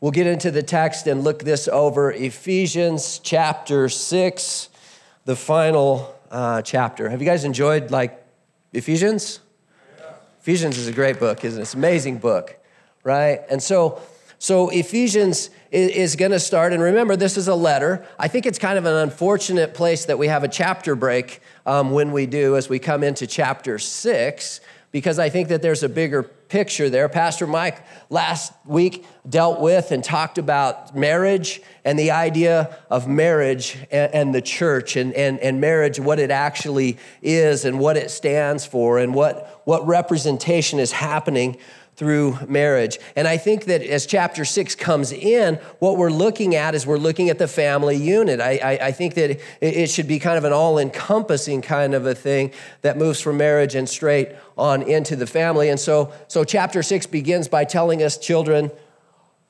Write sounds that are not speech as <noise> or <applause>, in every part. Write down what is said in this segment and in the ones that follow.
We'll get into the text and look this over. Ephesians chapter 6, the final uh, chapter. Have you guys enjoyed like Ephesians? Yeah. Ephesians is a great book, isn't it? It's an amazing book, right? And so, so Ephesians is, going to start, and remember, this is a letter. I think it's kind of an unfortunate place that we have a chapter break um, when we do as we come into chapter six because I think that there's a bigger picture there. Pastor Mike last week dealt with and talked about marriage and the idea of marriage and, and, the church and, and, and marriage, what it actually is and what it stands for and what, what representation is happening through marriage. And I think that as chapter six comes in, what we're looking at is we're looking at the family unit. I, I, I think that it should be kind of an all encompassing kind of a thing that moves from marriage and straight on into the family. And so, so chapter six begins by telling us, children,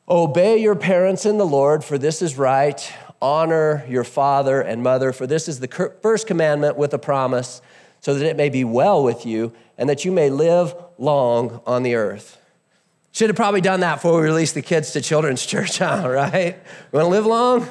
obey your parents in the Lord, for this is right. Honor your father and mother, for this is the first commandment with a promise, so that it may be well with you and that you may live long on the earth. Should have probably done that before we released the kids to children's church, <laughs> huh? right? Want to live long?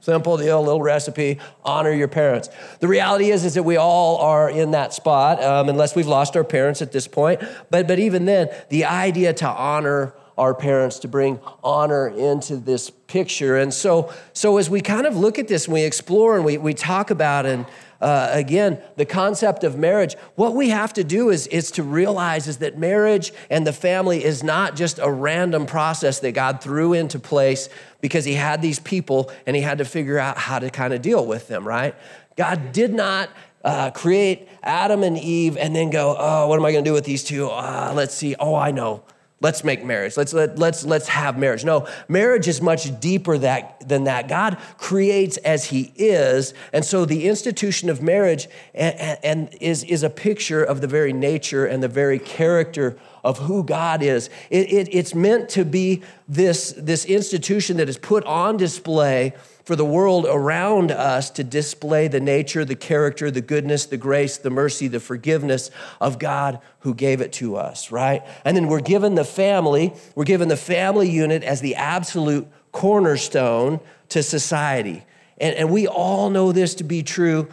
Simple deal, little recipe. Honor your parents. The reality is, is that we all are in that spot, um, unless we've lost our parents at this point. But but even then, the idea to honor our parents, to bring honor into this picture, and so so as we kind of look at this and we explore and we we talk about and uh, again, the concept of marriage, what we have to do is, is to realize is that marriage and the family is not just a random process that God threw into place because he had these people and he had to figure out how to kind of deal with them, right? God did not uh, create Adam and Eve and then go, oh, what am I going to do with these two? Uh, let's see. Oh, I know let's make marriage. Let's let, let's let's have marriage. No marriage is much deeper that, than that. God creates as he is and so the institution of marriage and, and is, is a picture of the very nature and the very character of who god is. It, it, it's meant to be this this institution that is put on display for the world around us to display the nature, the character, the goodness, the grace, the mercy, the forgiveness of God who gave it to us, right? And then we're given the family, we're given the family unit as the absolute cornerstone to society. And, and we all know this to be true.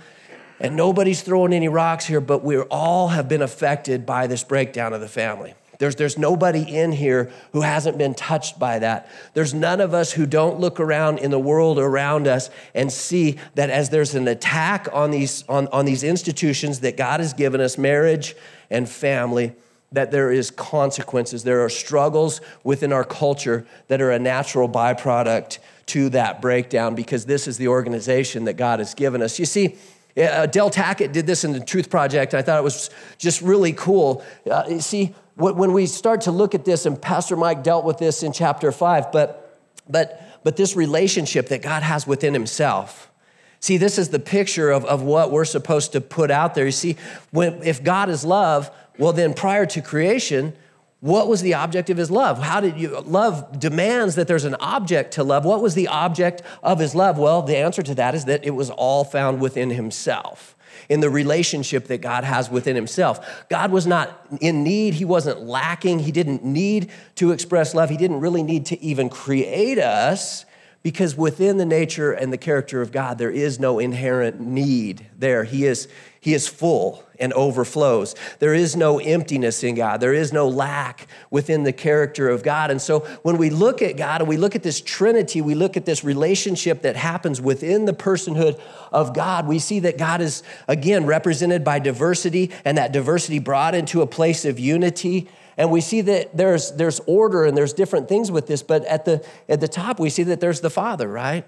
And nobody's throwing any rocks here, but we all have been affected by this breakdown of the family. There's, there's nobody in here who hasn't been touched by that. There's none of us who don't look around in the world around us and see that as there's an attack on these, on, on these institutions that God has given us, marriage and family, that there is consequences. There are struggles within our culture that are a natural byproduct to that breakdown because this is the organization that God has given us. You see, uh, Del Tackett did this in the Truth Project. I thought it was just really cool. Uh, you see, when we start to look at this, and Pastor Mike dealt with this in chapter five, but, but, but this relationship that God has within himself. See, this is the picture of, of what we're supposed to put out there. You see, when, if God is love, well, then prior to creation, what was the object of his love? How did you love demands that there's an object to love? What was the object of his love? Well, the answer to that is that it was all found within himself in the relationship that God has within himself. God was not in need, he wasn't lacking, he didn't need to express love, he didn't really need to even create us because within the nature and the character of God, there is no inherent need there. He is, he is full and overflows. There is no emptiness in God. There is no lack within the character of God. And so when we look at God and we look at this Trinity, we look at this relationship that happens within the personhood of God, we see that God is, again, represented by diversity and that diversity brought into a place of unity. And we see that there's, there's order and there's different things with this, but at the, at the top, we see that there's the Father, right?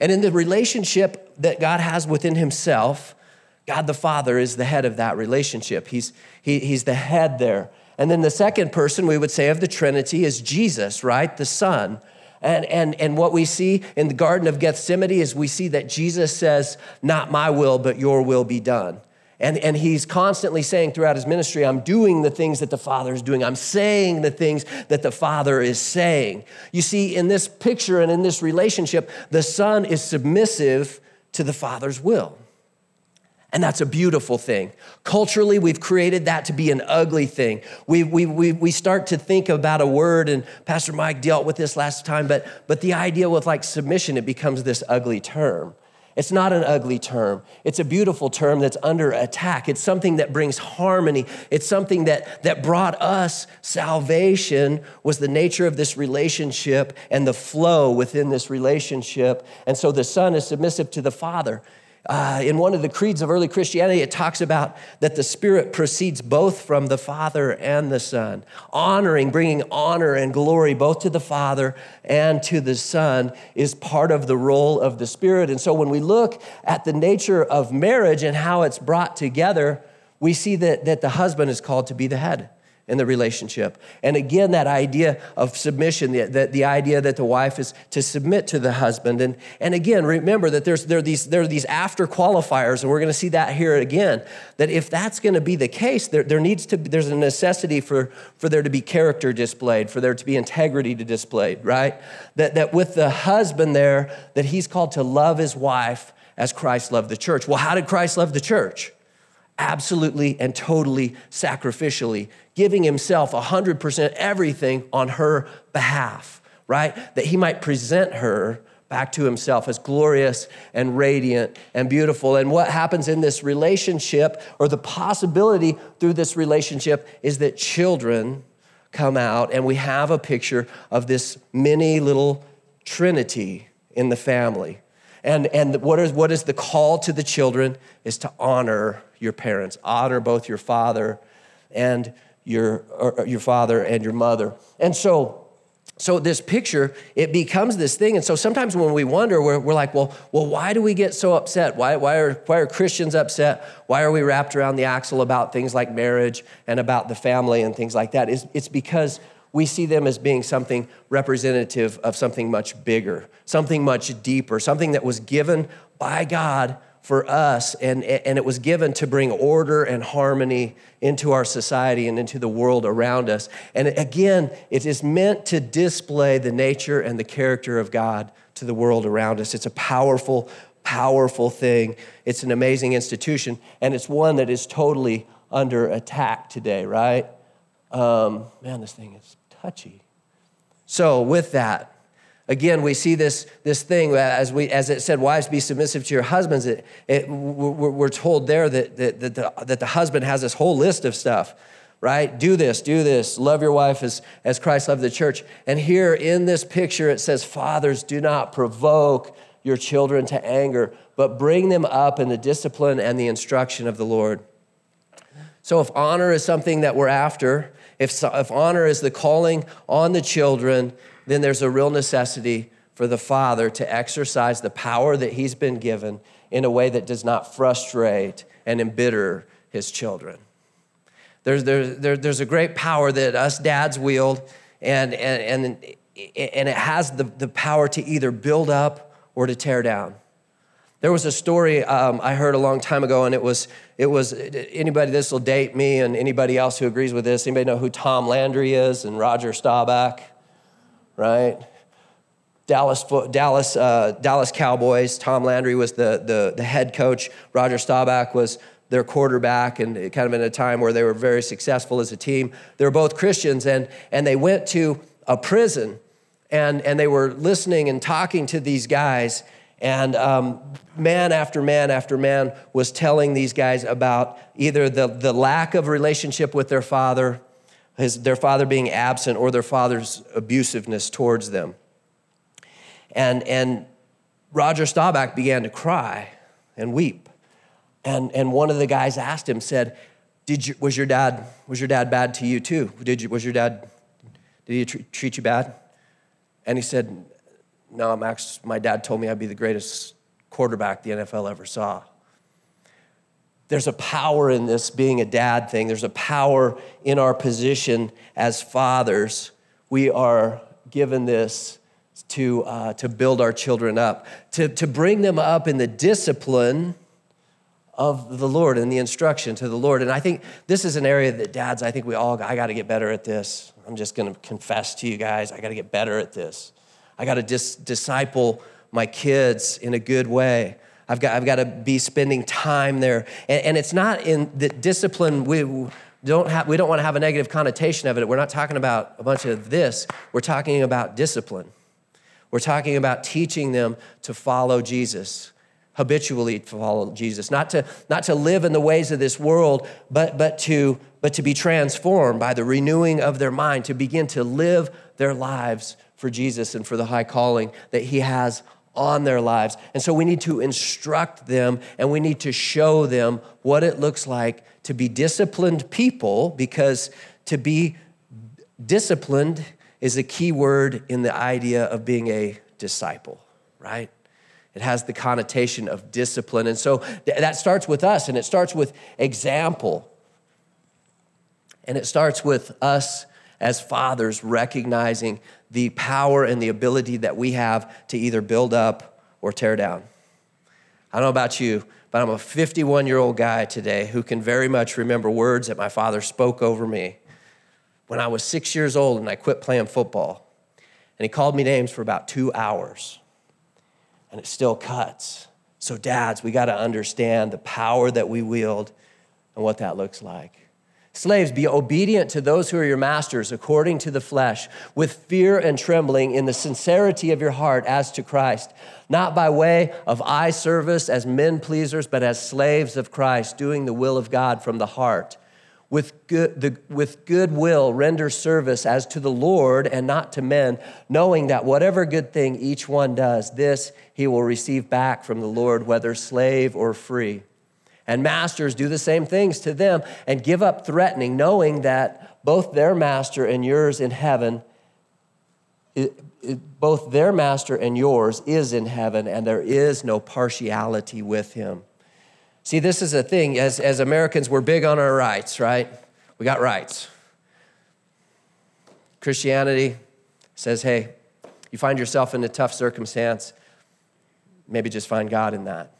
And in the relationship that God has within Himself, God the Father is the head of that relationship. He's, he, he's the head there. And then the second person we would say of the Trinity is Jesus, right? The Son. And, and, and what we see in the Garden of Gethsemane is we see that Jesus says, Not my will, but your will be done. And, and he's constantly saying throughout his ministry, I'm doing the things that the Father is doing. I'm saying the things that the Father is saying. You see, in this picture and in this relationship, the Son is submissive to the Father's will. And that's a beautiful thing. Culturally, we've created that to be an ugly thing. We, we, we, we start to think about a word, and Pastor Mike dealt with this last time, but, but the idea with like submission, it becomes this ugly term. It's not an ugly term. It's a beautiful term that's under attack. It's something that brings harmony. It's something that, that brought us salvation was the nature of this relationship and the flow within this relationship. And so the son is submissive to the father. Uh, in one of the creeds of early Christianity, it talks about that the Spirit proceeds both from the Father and the Son, honoring, bringing honor and glory both to the Father and to the Son is part of the role of the Spirit. And so when we look at the nature of marriage and how it's brought together, we see that, that the husband is called to be the head in the relationship. And again, that idea of submission, the, the, the, idea that the wife is to submit to the husband. And, and again, remember that there's, there, are these, there are these after qualifiers, and we're going to see that here again, that if that's going to be the case, there, there needs to there's a necessity for, for there to be character displayed, for there to be integrity to displayed, right? That, that with the husband there, that he's called to love his wife as Christ loved the church. Well, how did Christ love the church? Absolutely and totally sacrificially, giving himself 100% everything on her behalf, right? That he might present her back to himself as glorious and radiant and beautiful. And what happens in this relationship, or the possibility through this relationship, is that children come out and we have a picture of this mini little trinity in the family. And, and what, is, what is the call to the children is to honor your parents, honor both your father and your, your father and your mother. And so, so this picture, it becomes this thing. And so sometimes when we wonder, we're, we're like, well, well, why do we get so upset? Why, why, are, why are Christians upset? Why are we wrapped around the axle about things like marriage and about the family and things like that? It's, it's because we see them as being something representative of something much bigger, something much deeper, something that was given by God for us, and, and it was given to bring order and harmony into our society and into the world around us. And again, it is meant to display the nature and the character of God to the world around us. It's a powerful, powerful thing. It's an amazing institution, and it's one that is totally under attack today, right? Um, man, this thing is touchy. So, with that, again, we see this, this thing uh, as, we, as it said, wives be submissive to your husbands. It, it, we're told there that, that, that, the, that the husband has this whole list of stuff, right? Do this, do this, love your wife as, as Christ loved the church. And here in this picture, it says, Fathers, do not provoke your children to anger, but bring them up in the discipline and the instruction of the Lord. So, if honor is something that we're after, if, if honor is the calling on the children, then there's a real necessity for the father to exercise the power that he's been given in a way that does not frustrate and embitter his children. There's, there's, there, there's a great power that us dads wield, and, and, and, and it has the, the power to either build up or to tear down. There was a story um, I heard a long time ago, and it was, it was anybody, this will date me, and anybody else who agrees with this, anybody know who Tom Landry is and Roger Staubach, right? Dallas, Dallas, uh, Dallas Cowboys. Tom Landry was the, the, the head coach. Roger Staubach was their quarterback, and kind of in a time where they were very successful as a team. They were both Christians, and, and they went to a prison, and, and they were listening and talking to these guys and um, man after man after man was telling these guys about either the, the lack of relationship with their father, his, their father being absent, or their father's abusiveness towards them. And, and Roger Staubach began to cry and weep. And, and one of the guys asked him, said, Did you, was, your dad, was your dad bad to you too? Did you, was your dad, did he treat you bad? And he said, no, Max, my dad told me I'd be the greatest quarterback the NFL ever saw. There's a power in this being a dad thing. There's a power in our position as fathers. We are given this to, uh, to build our children up, to, to bring them up in the discipline of the Lord and the instruction to the Lord. And I think this is an area that dads, I think we all, I got to get better at this. I'm just going to confess to you guys, I got to get better at this. I got to dis- disciple my kids in a good way. I've got, I've got to be spending time there. And, and it's not in the discipline, we don't, have, we don't want to have a negative connotation of it. We're not talking about a bunch of this, we're talking about discipline. We're talking about teaching them to follow Jesus, habitually to follow Jesus, not to, not to live in the ways of this world, but, but, to, but to be transformed by the renewing of their mind, to begin to live their lives for Jesus and for the high calling that He has on their lives. And so we need to instruct them and we need to show them what it looks like to be disciplined people because to be disciplined is a key word in the idea of being a disciple, right? It has the connotation of discipline. And so that starts with us and it starts with example. And it starts with us as fathers recognizing the power and the ability that we have to either build up or tear down. I don't know about you, but I'm a 51 year old guy today who can very much remember words that my father spoke over me when I was six years old and I quit playing football. And he called me names for about two hours. And it still cuts. So, dads, we got to understand the power that we wield and what that looks like. Slaves, be obedient to those who are your masters according to the flesh, with fear and trembling in the sincerity of your heart as to Christ, not by way of eye service as men pleasers, but as slaves of Christ, doing the will of God from the heart with good, the, with good will render service as to the Lord and not to men, knowing that whatever good thing each one does, this he will receive back from the Lord, whether slave or free. And masters do the same things to them and give up threatening, knowing that both their master and yours in heaven, it, it, both their master and yours is in heaven, and there is no partiality with him. See, this is a thing. As, as Americans, we're big on our rights, right? We got rights. Christianity says, hey, you find yourself in a tough circumstance, maybe just find God in that.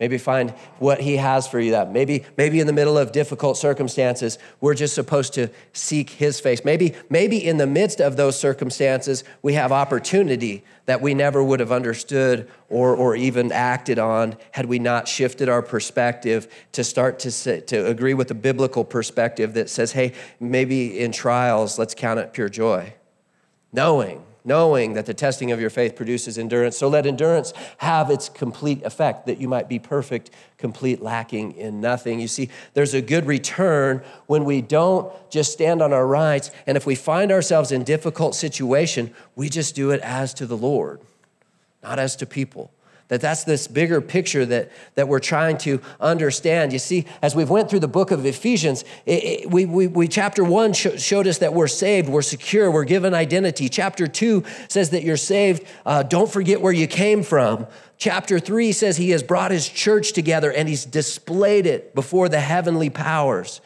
Maybe find what he has for you that. Maybe, maybe in the middle of difficult circumstances, we're just supposed to seek his face. Maybe, maybe in the midst of those circumstances, we have opportunity that we never would have understood or, or even acted on had we not shifted our perspective to start to, say, to agree with the biblical perspective that says, hey, maybe in trials, let's count it pure joy. Knowing knowing that the testing of your faith produces endurance. So let endurance have its complete effect, that you might be perfect, complete, lacking in nothing. You see, there's a good return when we don't just stand on our rights, and if we find ourselves in difficult situation, we just do it as to the Lord, not as to people that that's this bigger picture that, that we're trying to understand. You see as we've went through the book of ephesians it, it, we, we, we, chapter one sh- showed us that we're saved we're secure we're given identity. Chapter two says that you're saved. Uh, don't forget where you came from. Chapter three says he has brought his church together and he's displayed it before the heavenly powers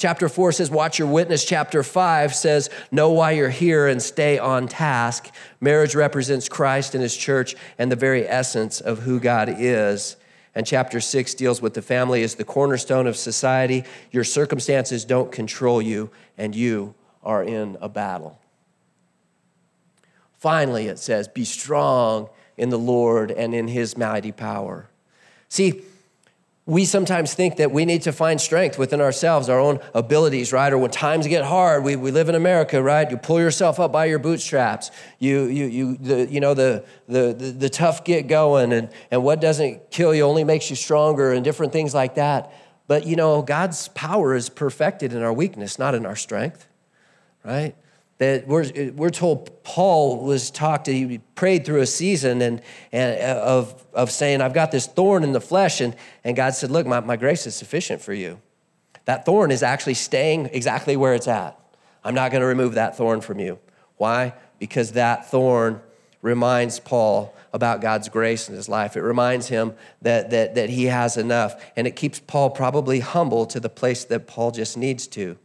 Chapter 4 says, Watch your witness. Chapter 5 says, Know why you're here and stay on task. Marriage represents Christ and his church and the very essence of who God is. And chapter 6 deals with the family as the cornerstone of society. Your circumstances don't control you, and you are in a battle. Finally, it says, Be strong in the Lord and in his mighty power. See, we sometimes think that we need to find strength within ourselves, our own abilities, right? Or when times get hard, we, we live in America, right? You pull yourself up by your bootstraps. You, you, you, the, you know, the, the, the, the tough get going, and, and what doesn't kill you only makes you stronger, and different things like that. But, you know, God's power is perfected in our weakness, not in our strength, right? That we're, we're told Paul was talked to, he prayed through a season and, and uh, of, of saying, I've got this thorn in the flesh. And, and God said, Look, my, my grace is sufficient for you. That thorn is actually staying exactly where it's at. I'm not going to remove that thorn from you. Why? Because that thorn reminds Paul about God's grace in his life. It reminds him that, that, that he has enough. And it keeps Paul probably humble to the place that Paul just needs to.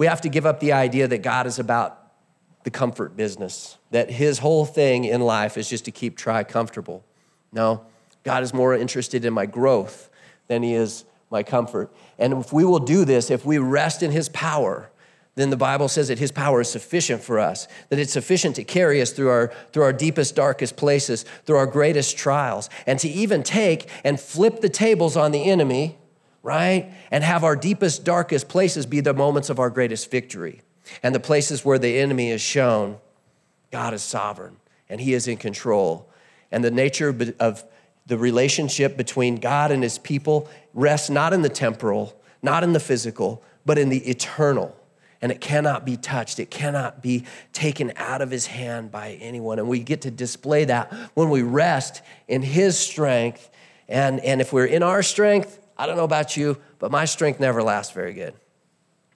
We have to give up the idea that God is about the comfort business, that his whole thing in life is just to keep Tri comfortable. No, God is more interested in my growth than he is my comfort. And if we will do this, if we rest in his power, then the Bible says that his power is sufficient for us, that it's sufficient to carry us through our, through our deepest, darkest places, through our greatest trials, and to even take and flip the tables on the enemy, right? And have our deepest, darkest places be the moments of our greatest victory. And the places where the enemy is shown, God is sovereign and he is in control. And the nature of the relationship between God and his people rests not in the temporal, not in the physical, but in the eternal. And it cannot be touched, it cannot be taken out of his hand by anyone. And we get to display that when we rest in his strength. And, and if we're in our strength, I don't know about you, but my strength never lasts very good.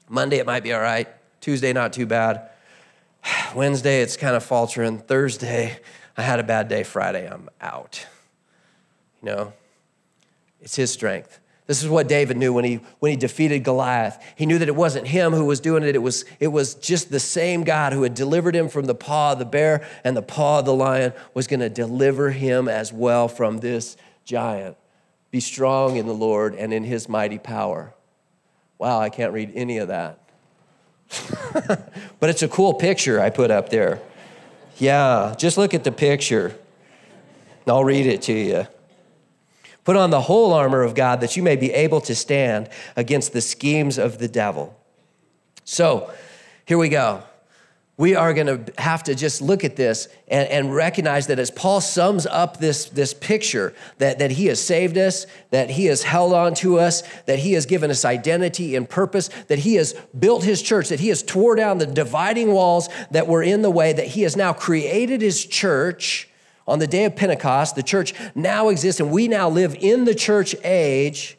Monday, it might be all right. Tuesday, not too bad. <sighs> Wednesday, it's kind of faltering. Thursday, I had a bad day. Friday, I'm out. You know, it's his strength. This is what David knew when he, when he defeated Goliath. He knew that it wasn't him who was doing it, it was, it was just the same God who had delivered him from the paw of the bear and the paw of the lion was going to deliver him as well from this giant. Be strong in the Lord and in his mighty power. Wow, I can't read any of that. <laughs> but it's a cool picture I put up there. Yeah, just look at the picture. I'll read it to you. Put on the whole armor of God that you may be able to stand against the schemes of the devil. So, here we go. We are going to have to just look at this and, and, recognize that as Paul sums up this, this picture, that, that he has saved us, that he has held on to us, that he has given us identity and purpose, that he has built his church, that he has tore down the dividing walls that were in the way, that he has now created his church on the day of Pentecost, the church now exists and we now live in the church age.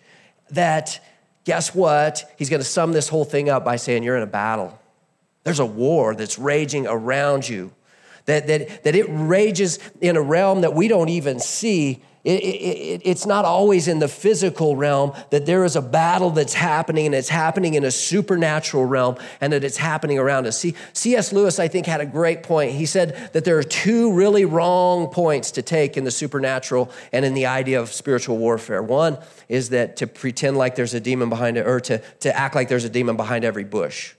That, guess what? He's going to sum this whole thing up by saying, You're in a battle. There's a war that's raging around you, that, that, that it rages in a realm that we don't even see it, it, it's not always in the physical realm that there is a battle that's happening and it's happening in a supernatural realm and that it's happening around us. See, C.S. Lewis, I think, had a great point. He said that there are two really wrong points to take in the supernatural and in the idea of spiritual warfare. One is that to pretend like there's a demon behind it, or to, to act like there's a demon behind every bush.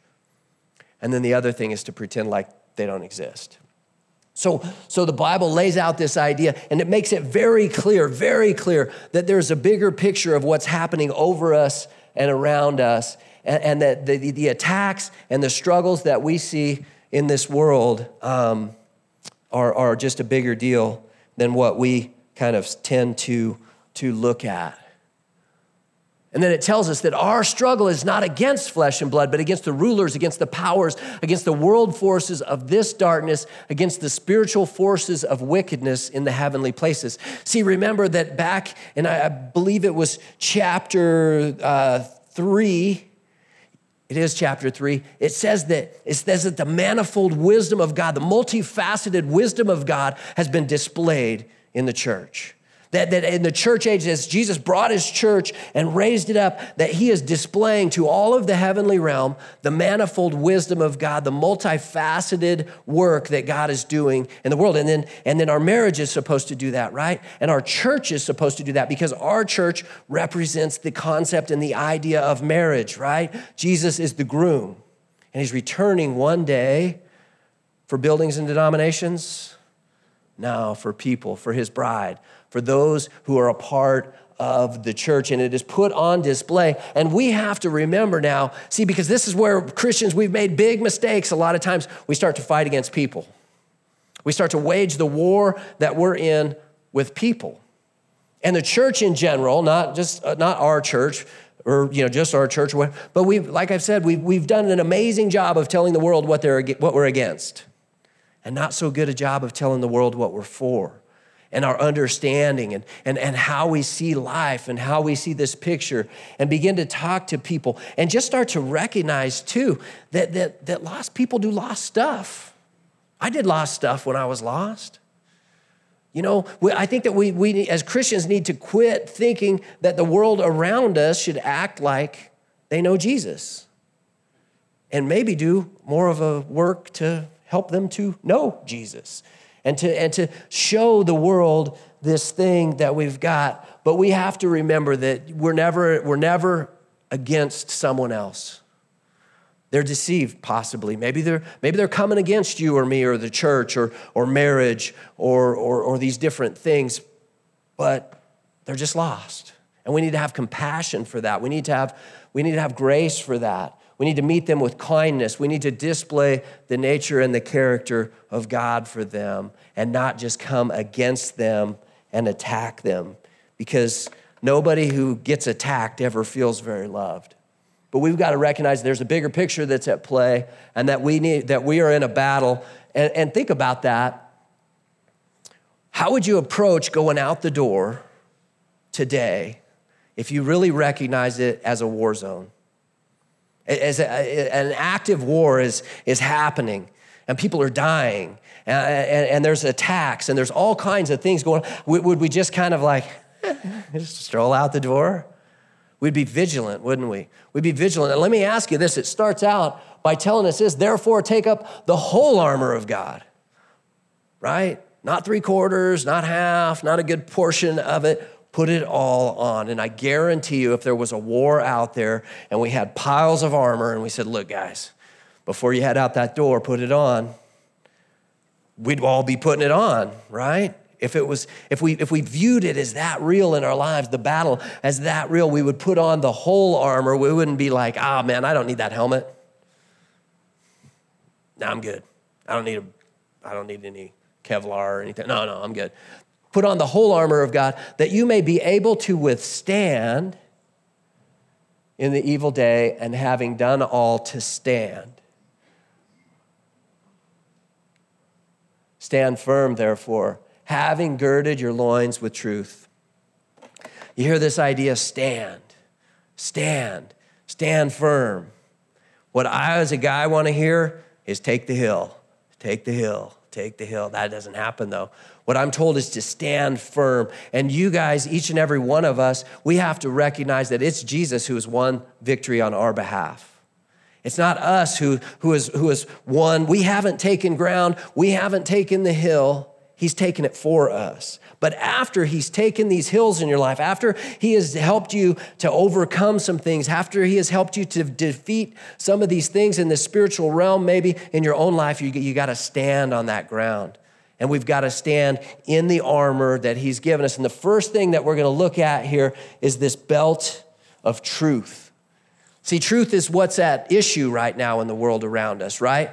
And then the other thing is to pretend like they don't exist. So, so the Bible lays out this idea and it makes it very clear, very clear that there's a bigger picture of what's happening over us and around us, and, and that the, the attacks and the struggles that we see in this world um, are, are just a bigger deal than what we kind of tend to, to look at. And then it tells us that our struggle is not against flesh and blood, but against the rulers, against the powers, against the world forces of this darkness, against the spiritual forces of wickedness in the heavenly places. See, remember that back, and I believe it was chapter uh, three. It is chapter three. It says that it says that the manifold wisdom of God, the multifaceted wisdom of God, has been displayed in the church. That, that in the church age, as Jesus brought his church and raised it up, that he is displaying to all of the heavenly realm the manifold wisdom of God, the multifaceted work that God is doing in the world. And then, and then our marriage is supposed to do that, right? And our church is supposed to do that because our church represents the concept and the idea of marriage, right? Jesus is the groom, and he's returning one day for buildings and denominations. No, for people, for his bride for those who are a part of the church and it is put on display. And we have to remember now, see, because this is where Christians, we've made big mistakes. A lot of times we start to fight against people. We start to wage the war that we're in with people. And the church in general, not just uh, not our church, or you know just our church but we like i've said we've, we've done an amazing job of telling the world what, they're, what we're against and not so good a job of telling the world what we're for and our understanding and, and, and how we see life and how we see this picture and begin to talk to people and just start to recognize too that, that, that lost people do lost stuff. I did lost stuff when I was lost. You know, we, I think that we, we as Christians need to quit thinking that the world around us should act like they know Jesus and maybe do more of a work to help them to know Jesus and to, and to show the world this thing that we've got. But we have to remember that we're never, we're never against someone else. They're deceived, possibly. Maybe they're, maybe they're coming against you or me or the church or, or marriage or, or, or these different things, but they're just lost. And we need to have compassion for that. We need to have, we need to have grace for that. We need to meet them with kindness. We need to display the nature and the character of God for them and not just come against them and attack them because nobody who gets attacked ever feels very loved. But we've got to recognize there's a bigger picture that's at play and that we need that we are in a battle. And, and think about that. How would you approach going out the door today if you really recognize it as a war zone? As a, an active war is, is happening and people are dying and, and, and, there's attacks and there's all kinds of things going on. Would we just kind of like <laughs> just stroll out the door? We'd be vigilant, wouldn't we? We'd be vigilant. And let me ask you this it starts out by telling us this therefore, take up the whole armor of God, right? Not three quarters, not half, not a good portion of it. Put it all on. And I guarantee you, if there was a war out there and we had piles of armor and we said, look, guys, before you head out that door, put it on, we'd all be putting it on, right? If it was, if we if we viewed it as that real in our lives, the battle as that real, we would put on the whole armor. We wouldn't be like, ah, oh, man, I don't need that helmet. No, I'm good. I don't need a, I don't need any Kevlar or anything. No, no, I'm good. Put on the whole armor of God that you may be able to withstand in the evil day and having done all to stand. Stand firm, therefore having girded your loins with truth. You hear this idea stand, stand, stand firm. What I, as a guy, want to hear is take the hill, take the hill, take the hill. That doesn't happen though. What I'm told is to stand firm. And you guys, each and every one of us, we have to recognize that it's Jesus who has won victory on our behalf. It's not us who, who, is, who has won. We haven't taken ground, we haven't taken the hill. He's taken it for us. But after He's taken these hills in your life, after He has helped you to overcome some things, after He has helped you to defeat some of these things in the spiritual realm, maybe in your own life, you, you got to stand on that ground. And we've got to stand in the armor that He's given us. And the first thing that we're going to look at here is this belt of truth. See, truth is what's at issue right now in the world around us, right?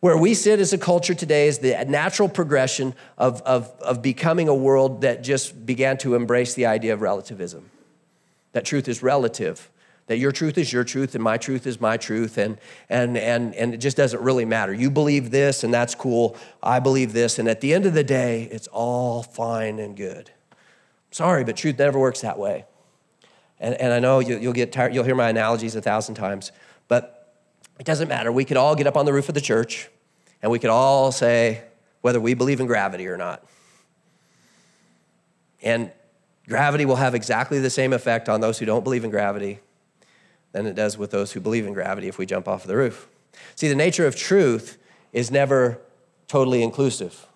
Where we sit as a culture today is the natural progression of, of, of becoming a world that just began to embrace the idea of relativism. That truth is relative, that your truth is your truth and my truth is my truth, and, and, and, and it just doesn't really matter. You believe this, and that's cool. I believe this, and at the end of the day, it's all fine and good. Sorry, but truth never works that way. And, and I know you, you'll get tired, you'll hear my analogies a thousand times, but it doesn't matter. We could all get up on the roof of the church and we could all say whether we believe in gravity or not. And gravity will have exactly the same effect on those who don't believe in gravity than it does with those who believe in gravity if we jump off the roof. See, the nature of truth is never totally inclusive.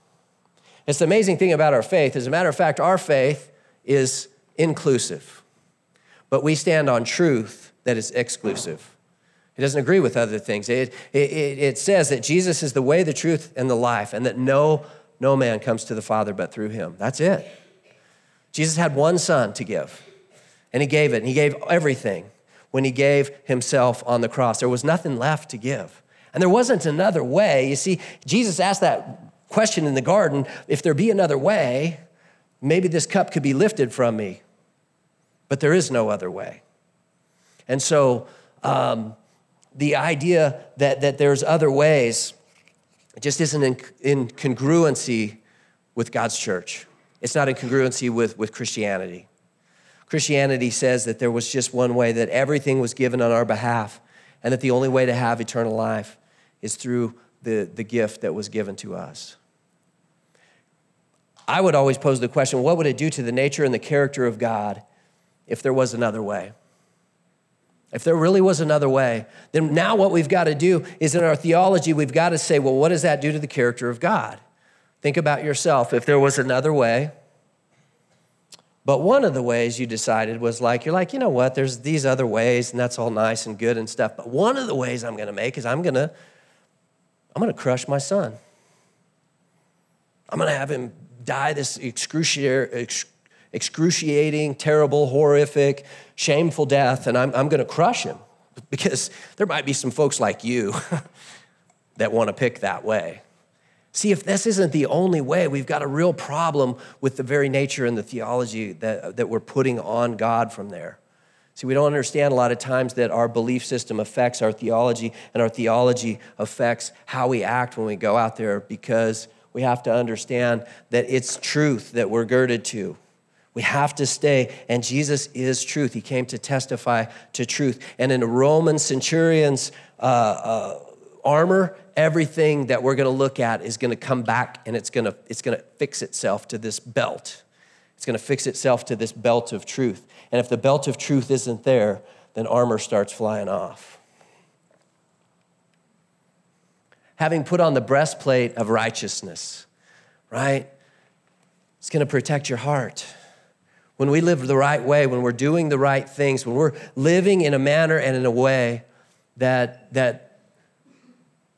It's the amazing thing about our faith. As a matter of fact, our faith is inclusive, but we stand on truth that is exclusive. It doesn't agree with other things. It, it, it says that Jesus is the way, the truth, and the life, and that no, no man comes to the Father but through him. That's it. Jesus had one son to give, and he gave it, and he gave everything when he gave himself on the cross. There was nothing left to give. And there wasn't another way. You see, Jesus asked that question in the garden if there be another way, maybe this cup could be lifted from me. But there is no other way. And so, um, the idea that, that there's other ways just isn't in, in congruency with God's church. It's not in congruency with, with Christianity. Christianity says that there was just one way, that everything was given on our behalf, and that the only way to have eternal life is through the, the gift that was given to us. I would always pose the question what would it do to the nature and the character of God if there was another way? If there really was another way, then now what we've got to do is in our theology, we've got to say, well, what does that do to the character of God? Think about yourself. If there was another way, But one of the ways you decided was like, you're like, you know what, there's these other ways, and that's all nice and good and stuff. But one of the ways I'm gonna make is I'm gonna, I'm gonna crush my son. I'm gonna have him die this excruciating, excruciating terrible, horrific, shameful death, and I'm, I'm gonna crush him. Because there might be some folks like you <laughs> that wanna pick that way. See, if this isn't the only way, we've got a real problem with the very nature and the theology that, that we're putting on God from there. See, we don't understand a lot of times that our belief system affects our theology, and our theology affects how we act when we go out there because we have to understand that it's truth that we're girded to. We have to stay, and Jesus is truth. He came to testify to truth. And in a Roman centurion's uh, uh, armor, everything that we're going to look at is going to come back and it's going to it's going to fix itself to this belt. It's going to fix itself to this belt of truth. And if the belt of truth isn't there, then armor starts flying off. Having put on the breastplate of righteousness, right? It's going to protect your heart. When we live the right way, when we're doing the right things, when we're living in a manner and in a way that, that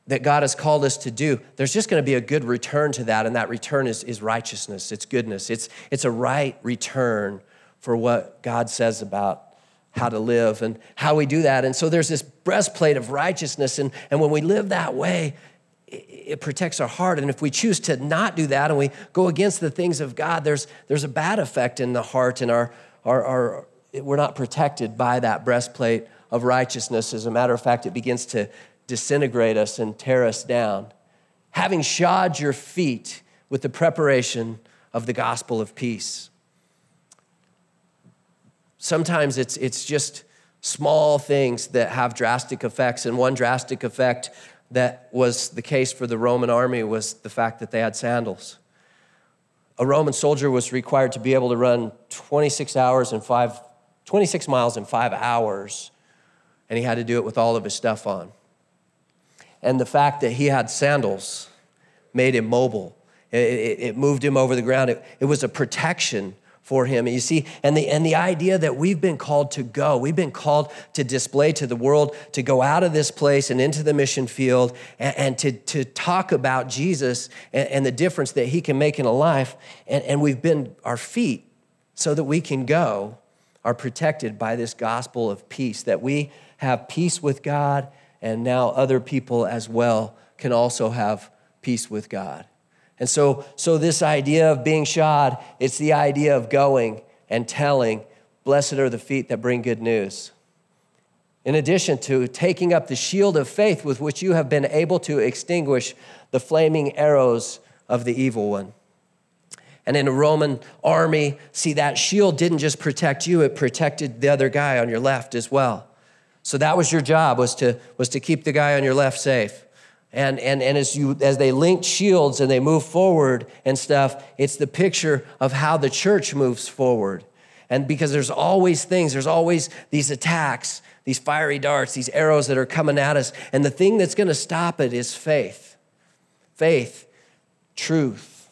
that God has called us to do, there's just going to be a good return to that. And that return is, is righteousness, it's goodness, it's, it's a right return for what God says about how to live and how we do that. And so there's this breastplate of righteousness. And, and when we live that way, it, it protects our heart. And if we choose to not do that and we go against the things of God, there's, there's a bad effect in the heart and our, our, our, we're not protected by that breastplate of righteousness. As a matter of fact, it begins to disintegrate us and tear us down, having shod your feet with the preparation of the gospel of peace. Sometimes it's, it's just small things that have drastic effects, and one drastic effect that was the case for the Roman army was the fact that they had sandals. A Roman soldier was required to be able to run 26 hours and five, 26 miles in five hours, and he had to do it with all of his stuff on and the fact that he had sandals made him mobile. It, it, it moved him over the ground. It, it was a protection for him. And you see, and the, and the idea that we've been called to go, we've been called to display to the world, to go out of this place and into the mission field and, and to, to talk about Jesus and, and, the difference that he can make in a life. And, and we've been, our feet, so that we can go, are protected by this gospel of peace, that we have peace with God and now other people as well can also have peace with God. And so, so this idea of being shod, it's the idea of going and telling, blessed are the feet that bring good news. In addition to taking up the shield of faith with which you have been able to extinguish the flaming arrows of the evil one. And in a Roman army, see, that shield didn't just protect you, it protected the other guy on your left as well. So that was your job was to was to keep the guy on your left safe. And, and, and as, you, as they linked shields and they move forward and stuff, it's the picture of how the church moves forward. And because there's always things, there's always these attacks, these fiery darts, these arrows that are coming at us. And the thing that's going to stop it is faith. Faith, truth,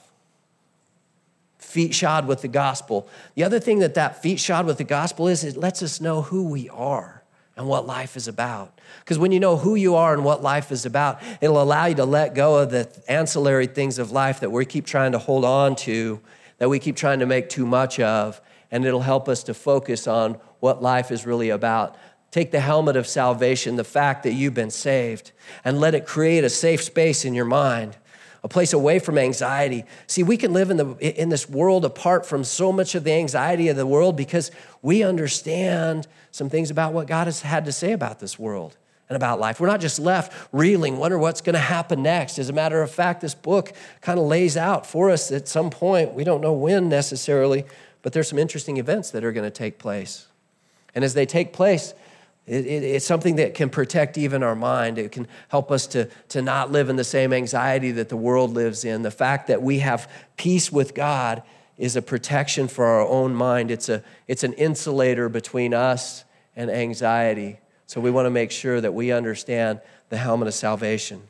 feet shod with the gospel. The other thing that that feet shod with the gospel is, it lets us know who we are and what life is about. Because when you know who you are and what life is about, it'll allow you to let go of the ancillary things of life that we keep trying to hold on to, that we keep trying to make too much of, and it'll help us to focus on what life is really about. Take the helmet of salvation, the fact that you've been saved, and let it create a safe space in your mind a place away from anxiety. See, we can live in, the, in this world apart from so much of the anxiety of the world because we understand some things about what God has had to say about this world and about life. We're not just left reeling, wonder what's going to happen next. As a matter of fact, this book kind of lays out for us at some point, we don't know when necessarily, but there's some interesting events that are going to take place. And as they take place, it, it, it's something that can protect even our mind. It can help us to, to not live in the same anxiety that the world lives in. The fact that we have peace with God is a protection for our own mind, it's, a, it's an insulator between us and anxiety. So we want to make sure that we understand the helmet of salvation.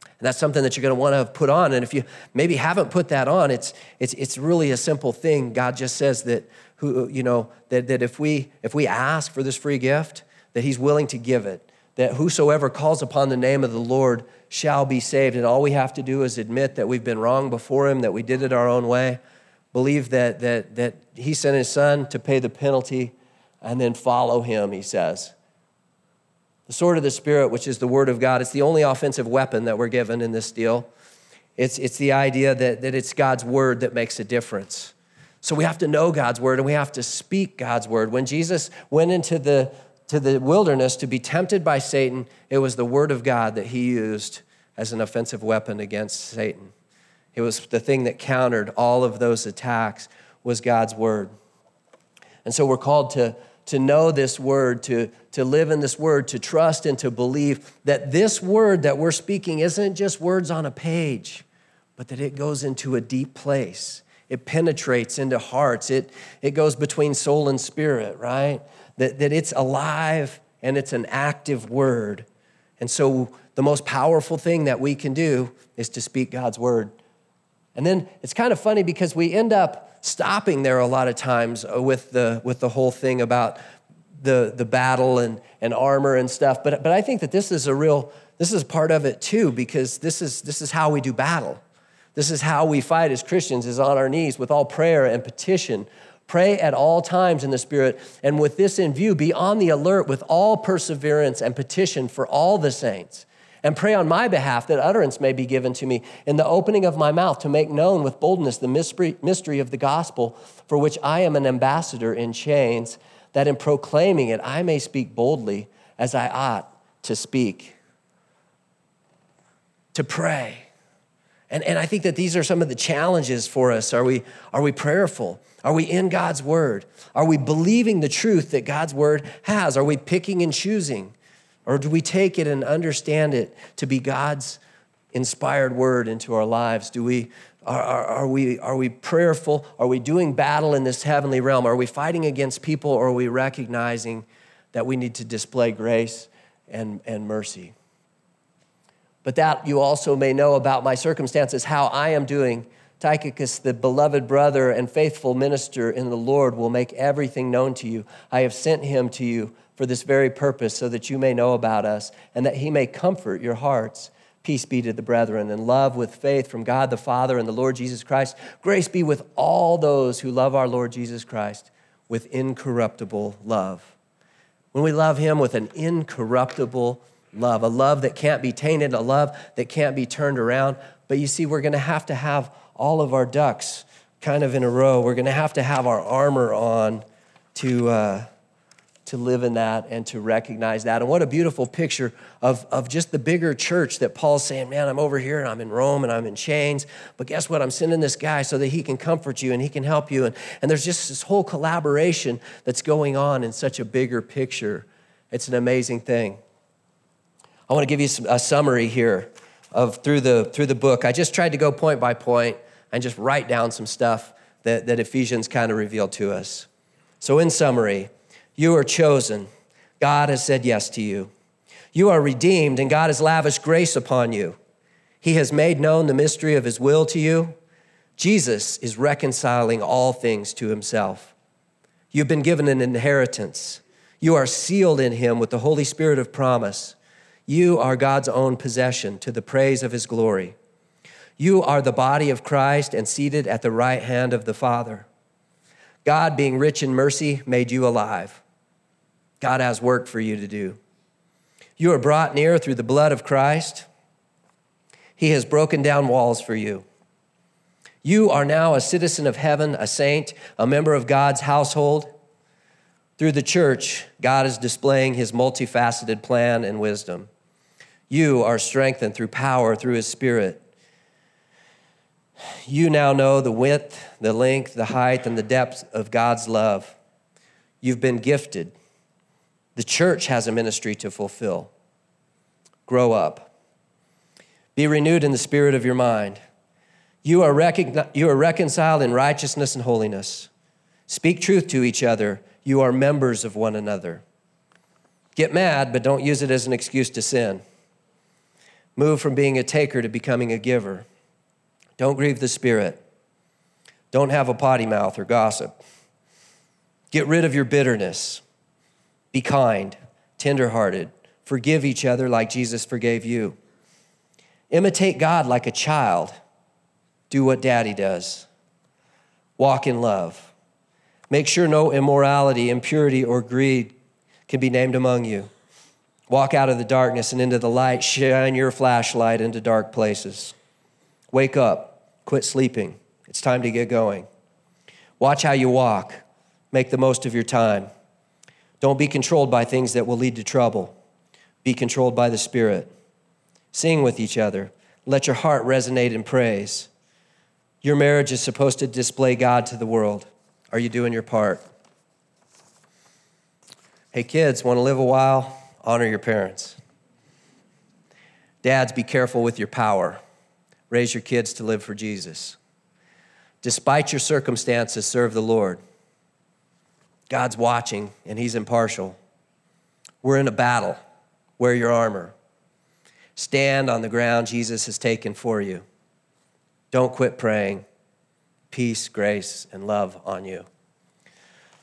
And that's something that you're going to want to put on. And if you maybe haven't put that on, it's, it's, it's really a simple thing. God just says that, who, you know, that, that if, we, if we ask for this free gift, that He's willing to give it. That whosoever calls upon the name of the Lord shall be saved. And all we have to do is admit that we've been wrong before Him, that we did it our own way, believe that, that, that He sent His Son to pay the penalty, and then follow Him, He says. The sword of the Spirit, which is the Word of God, it's the only offensive weapon that we're given in this deal. It's, it's the idea that, that it's God's Word that makes a difference. So we have to know God's Word and we have to speak God's Word. When Jesus went into the, to the wilderness to be tempted by Satan, it was the Word of God that he used as an offensive weapon against Satan. It was the thing that countered all of those attacks was God's Word. And so we're called to to know this word, to, to live in this word, to trust and to believe that this word that we're speaking isn't just words on a page, but that it goes into a deep place. It penetrates into hearts, it, it goes between soul and spirit, right? That, that it's alive and it's an active word. And so, the most powerful thing that we can do is to speak God's word. And then it's kind of funny because we end up stopping there a lot of times with the, with the whole thing about the, the battle and, and armor and stuff. But, but I think that this is a real, this is part of it too, because this is, this is how we do battle. This is how we fight as Christians, is on our knees with all prayer and petition. Pray at all times in the Spirit, and with this in view, be on the alert with all perseverance and petition for all the saints and pray on my behalf that utterance may be given to me in the opening of my mouth to make known with boldness the mystery of the gospel for which I am an ambassador in chains, that in proclaiming it I may speak boldly as I ought to speak. To pray. And, and I think that these are some of the challenges for us. Are we, are we prayerful? Are we in God's word? Are we believing the truth that God's word has? Are we picking and choosing? Or do we take it and understand it to be God's inspired word into our lives? Do we, are, are, are, we, are we prayerful? Are we doing battle in this heavenly realm? Are we fighting against people or are we recognizing that we need to display grace and, and mercy? But that you also may know about my circumstances, how I am doing. Tychicus, the beloved brother and faithful minister in the Lord, will make everything known to you. I have sent him to you for this very purpose, so that you may know about us and that he may comfort your hearts. Peace be to the brethren, and love with faith from God the Father and the Lord Jesus Christ. Grace be with all those who love our Lord Jesus Christ with incorruptible love. When we love him with an incorruptible love, a love that can't be tainted, a love that can't be turned around. But you see, we're going to have to have all of our ducks kind of in a row. We're going to have to have our armor on to. Uh, to live in that and to recognize that. And what a beautiful picture of, of just the bigger church that Paul's saying, Man, I'm over here and I'm in Rome and I'm in chains. But guess what? I'm sending this guy so that he can comfort you and he can help you. And, and there's just this whole collaboration that's going on in such a bigger picture. It's an amazing thing. I want to give you a summary here of through the through the book. I just tried to go point by point and just write down some stuff that, that Ephesians kind of revealed to us. So, in summary, you are chosen. God has said yes to you. You are redeemed, and God has lavished grace upon you. He has made known the mystery of His will to you. Jesus is reconciling all things to Himself. You've been given an inheritance. You are sealed in Him with the Holy Spirit of promise. You are God's own possession to the praise of His glory. You are the body of Christ and seated at the right hand of the Father. God, being rich in mercy, made you alive. God has work for you to do. You are brought near through the blood of Christ. He has broken down walls for you. You are now a citizen of heaven, a saint, a member of God's household. Through the church, God is displaying his multifaceted plan and wisdom. You are strengthened through power through his spirit. You now know the width, the length, the height, and the depth of God's love. You've been gifted the church has a ministry to fulfill. Grow up. Be renewed in the spirit of your mind. You are, recogni- you are reconciled in righteousness and holiness. Speak truth to each other. You are members of one another. Get mad, but don't use it as an excuse to sin. Move from being a taker to becoming a giver. Don't grieve the Spirit. Don't have a potty mouth or gossip. Get rid of your bitterness. Be kind, tenderhearted. Forgive each other like Jesus forgave you. Imitate God like a child. Do what daddy does. Walk in love. Make sure no immorality, impurity, or greed can be named among you. Walk out of the darkness and into the light. Shine your flashlight into dark places. Wake up. Quit sleeping. It's time to get going. Watch how you walk. Make the most of your time. Don't be controlled by things that will lead to trouble. Be controlled by the Spirit. Sing with each other. Let your heart resonate in praise. Your marriage is supposed to display God to the world. Are you doing your part? Hey, kids, want to live a while? Honor your parents. Dads, be careful with your power. Raise your kids to live for Jesus. Despite your circumstances, serve the Lord. God's watching and He's impartial. We're in a battle. Wear your armor. Stand on the ground Jesus has taken for you. Don't quit praying. Peace, grace, and love on you.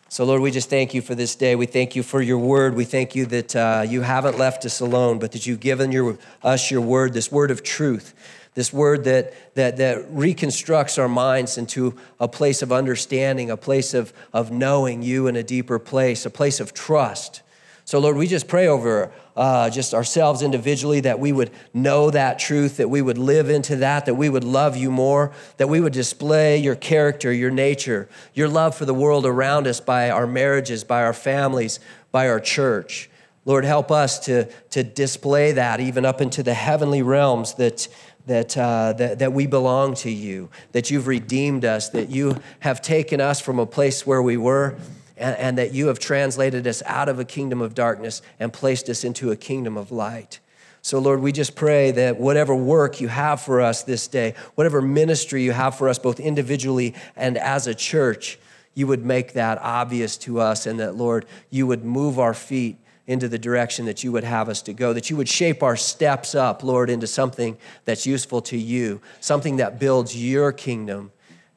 So, Lord, we just thank you for this day. We thank you for your word. We thank you that uh, you haven't left us alone, but that you've given your, us your word, this word of truth this word that, that, that reconstructs our minds into a place of understanding, a place of, of knowing you in a deeper place, a place of trust. So, Lord, we just pray over uh, just ourselves individually that we would know that truth, that we would live into that, that we would love you more, that we would display your character, your nature, your love for the world around us by our marriages, by our families, by our church. Lord, help us to, to display that even up into the heavenly realms that, that, uh, that, that we belong to you, that you've redeemed us, that you have taken us from a place where we were, and, and that you have translated us out of a kingdom of darkness and placed us into a kingdom of light. So, Lord, we just pray that whatever work you have for us this day, whatever ministry you have for us, both individually and as a church, you would make that obvious to us, and that, Lord, you would move our feet into the direction that you would have us to go, that you would shape our steps up, Lord, into something that's useful to you, something that builds your kingdom.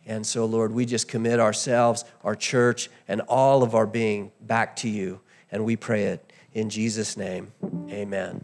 And so, Lord, we just commit ourselves, our church, and all of our being back to you. And we pray it in Jesus' name. Amen.